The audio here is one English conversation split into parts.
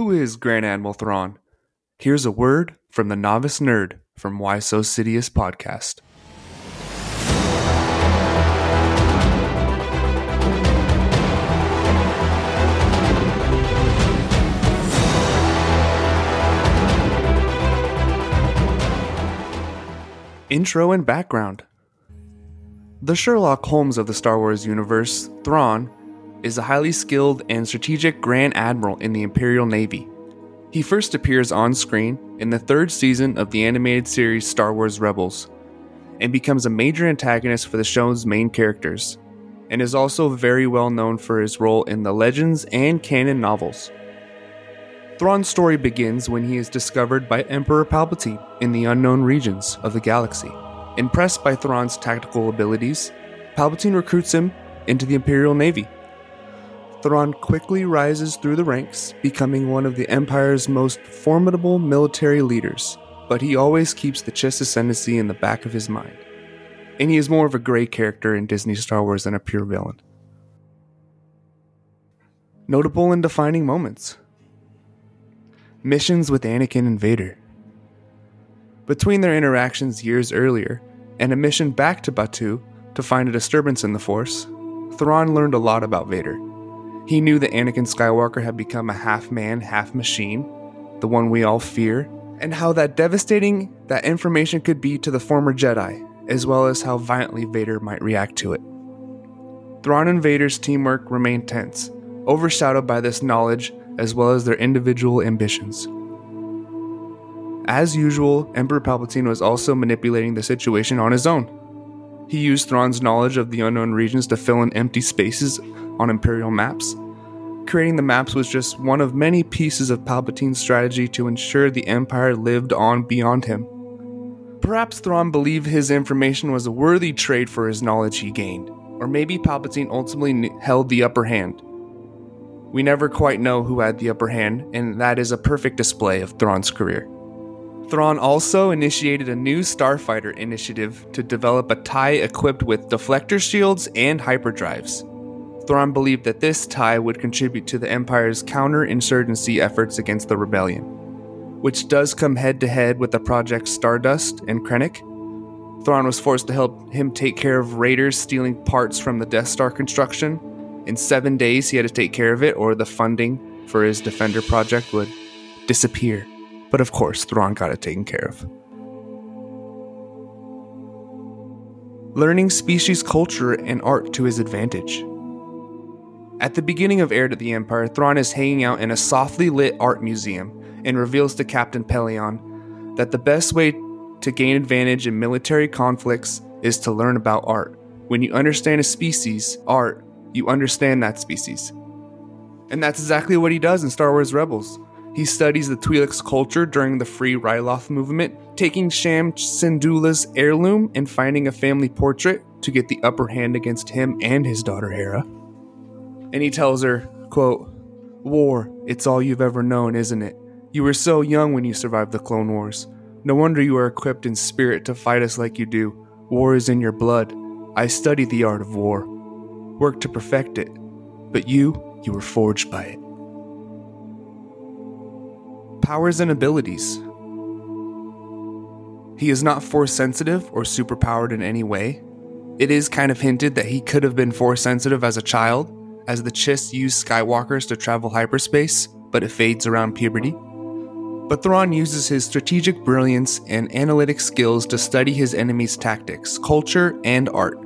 Who is Grand Admiral Thrawn? Here's a word from the novice nerd from Why So Sidious podcast. Intro and background. The Sherlock Holmes of the Star Wars universe, Thrawn, is a highly skilled and strategic Grand Admiral in the Imperial Navy. He first appears on screen in the third season of the animated series Star Wars Rebels, and becomes a major antagonist for the show's main characters, and is also very well known for his role in the Legends and canon novels. Thrawn's story begins when he is discovered by Emperor Palpatine in the unknown regions of the galaxy. Impressed by Thrawn's tactical abilities, Palpatine recruits him into the Imperial Navy. Thrawn quickly rises through the ranks, becoming one of the Empire's most formidable military leaders, but he always keeps the Chiss ascendancy in the back of his mind. And he is more of a gray character in Disney Star Wars than a pure villain. Notable and defining moments missions with Anakin and Vader. Between their interactions years earlier and a mission back to Batuu to find a disturbance in the Force, Thrawn learned a lot about Vader. He knew that Anakin Skywalker had become a half man, half machine, the one we all fear, and how that devastating that information could be to the former Jedi, as well as how violently Vader might react to it. Thrawn and Vader's teamwork remained tense, overshadowed by this knowledge as well as their individual ambitions. As usual, Emperor Palpatine was also manipulating the situation on his own. He used Thrawn's knowledge of the unknown regions to fill in empty spaces on Imperial maps. Creating the maps was just one of many pieces of Palpatine's strategy to ensure the Empire lived on beyond him. Perhaps Thrawn believed his information was a worthy trade for his knowledge he gained, or maybe Palpatine ultimately held the upper hand. We never quite know who had the upper hand, and that is a perfect display of Thrawn's career. Thrawn also initiated a new starfighter initiative to develop a TIE equipped with deflector shields and hyperdrives. Thrawn believed that this TIE would contribute to the Empire's counterinsurgency efforts against the rebellion, which does come head to head with the Project Stardust and Krennic. Thrawn was forced to help him take care of raiders stealing parts from the Death Star construction in seven days, he had to take care of it, or the funding for his Defender project would disappear. But of course, Thrawn got it taken care of. Learning species culture and art to his advantage. At the beginning of Heir to the Empire, Thrawn is hanging out in a softly lit art museum and reveals to Captain Pellaeon that the best way to gain advantage in military conflicts is to learn about art. When you understand a species, art, you understand that species. And that's exactly what he does in Star Wars Rebels. He studies the Twi'lek's culture during the Free Ryloth movement, taking Cham Syndulla's heirloom and finding a family portrait to get the upper hand against him and his daughter Hera. And he tells her, quote, War, it's all you've ever known, isn't it? You were so young when you survived the Clone Wars. No wonder you are equipped in spirit to fight us like you do. War is in your blood. I study the art of war worked to perfect it, but you, you were forged by it. Powers and abilities. He is not force sensitive or superpowered in any way. It is kind of hinted that he could have been force sensitive as a child, as the Chiss use Skywalkers to travel hyperspace, but it fades around puberty. But Thrawn uses his strategic brilliance and analytic skills to study his enemy's tactics, culture, and art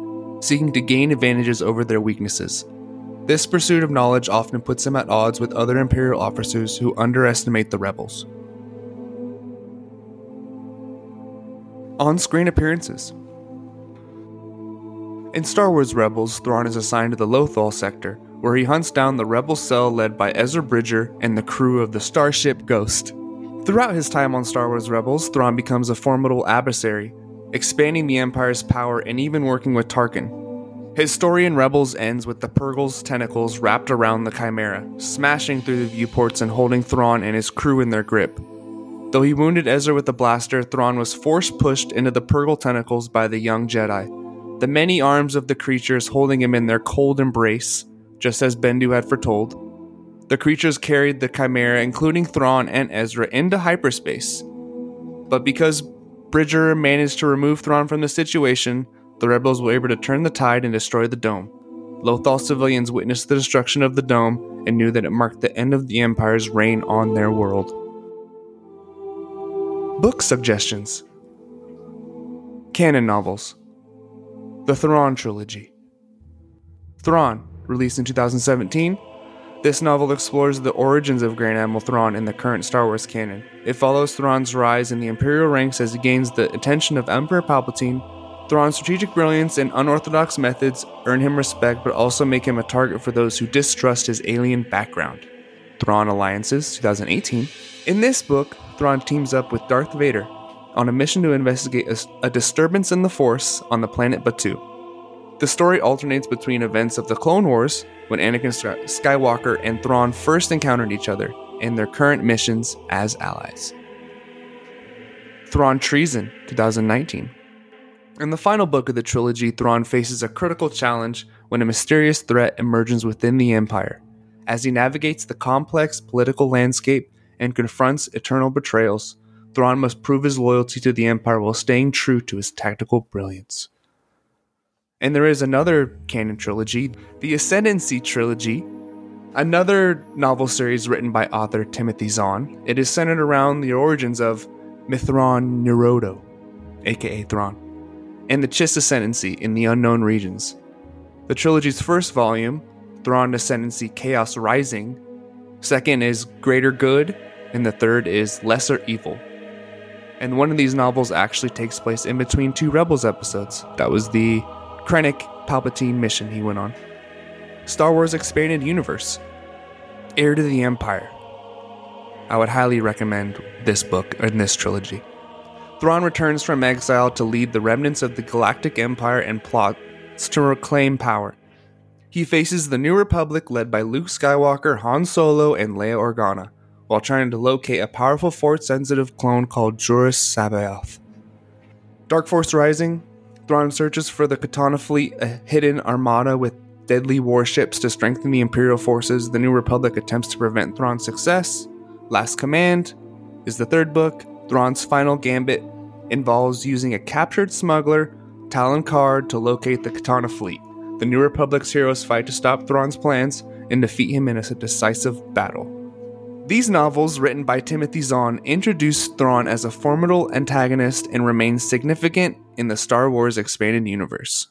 seeking to gain advantages over their weaknesses. This pursuit of knowledge often puts him at odds with other Imperial officers who underestimate the rebels. On screen appearances In Star Wars Rebels, Thrawn is assigned to the Lothal sector, where he hunts down the rebel cell led by Ezra Bridger and the crew of the starship Ghost. Throughout his time on Star Wars Rebels, Thrawn becomes a formidable adversary expanding the Empire's power and even working with Tarkin. His story in Rebels ends with the Purrgil's tentacles wrapped around the Chimera, smashing through the viewports and holding Thrawn and his crew in their grip. Though he wounded Ezra with a blaster, Thrawn was force pushed into the Purrgil tentacles by the young Jedi, the many arms of the creatures holding him in their cold embrace, just as Bendu had foretold. The creatures carried the Chimera, including Thrawn and Ezra, into hyperspace. But because Bridger managed to remove Thrawn from the situation, the rebels were able to turn the tide and destroy the dome. Lothal civilians witnessed the destruction of the dome and knew that it marked the end of the Empire's reign on their world. Book suggestions Canon novels The Thrawn Trilogy. Thrawn, released in 2017. This novel explores the origins of Grand Admiral Thrawn in the current Star Wars canon. It follows Thrawn's rise in the Imperial ranks as he gains the attention of Emperor Palpatine Thrawn's strategic brilliance and unorthodox methods earn him respect but also make him a target for those who distrust his alien background. Thrawn Alliances, 2018. In this book, Thrawn teams up with Darth Vader on a mission to investigate a, a disturbance in the Force on the planet Batuu. The story alternates between events of the Clone Wars, when Anakin Skywalker and Thrawn first encountered each other, and their current missions as allies. Thrawn Treason, 2019. In the final book of the trilogy, Thrawn faces a critical challenge when a mysterious threat emerges within the Empire. As he navigates the complex political landscape and confronts eternal betrayals, Thrawn must prove his loyalty to the Empire while staying true to his tactical brilliance. And there is another canon trilogy, the Ascendancy trilogy, another novel series written by author Timothy Zahn. It is centered around the origins of Mitth'raw'nuruodo, aka Thrawn, and the Chiss Ascendancy in the Unknown Regions. The trilogy's first volume, Thrawn Ascendancy Chaos Rising, second is Greater Good, and the third is Lesser Evil. And one of these novels actually takes place in between two Rebels episodes. That was the Krennic Palpatine mission he went on. Star Wars Expanded Universe, Heir to the Empire. I would highly recommend this book and this trilogy. Thrawn returns from exile to lead the remnants of the Galactic Empire and plots to reclaim power. He faces the New Republic led by Luke Skywalker, Han Solo, and Leia Organa, while trying to locate a powerful force sensitive clone called Joruus C'baoth. Dark Force Rising Thrawn searches for the Katana fleet, a hidden armada with deadly warships to strengthen the Imperial forces. The New Republic attempts to prevent Thrawn's success. Last Command is the third book. Thrawn's final gambit involves using a captured smuggler, Talon Karrde, to locate the Katana fleet. The New Republic's heroes fight to stop Thrawn's plans and defeat him in a decisive battle. These novels, written by Timothy Zahn, introduce Thrawn as a formidable antagonist and remain significant in the Star Wars expanded universe.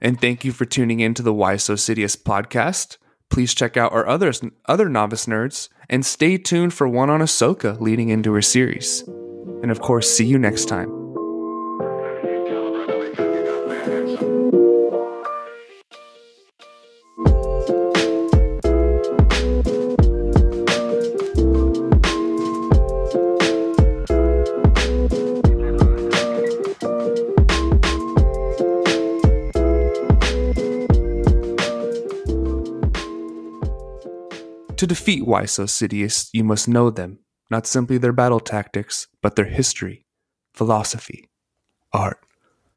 And thank you for tuning in to the Why So Sidious podcast. Please check out our other, other novice nerds and stay tuned for one on Ahsoka leading into her series. And of course, see you next time. To defeat Why Sidious, you must know them, not simply their battle tactics, but their history, philosophy, art,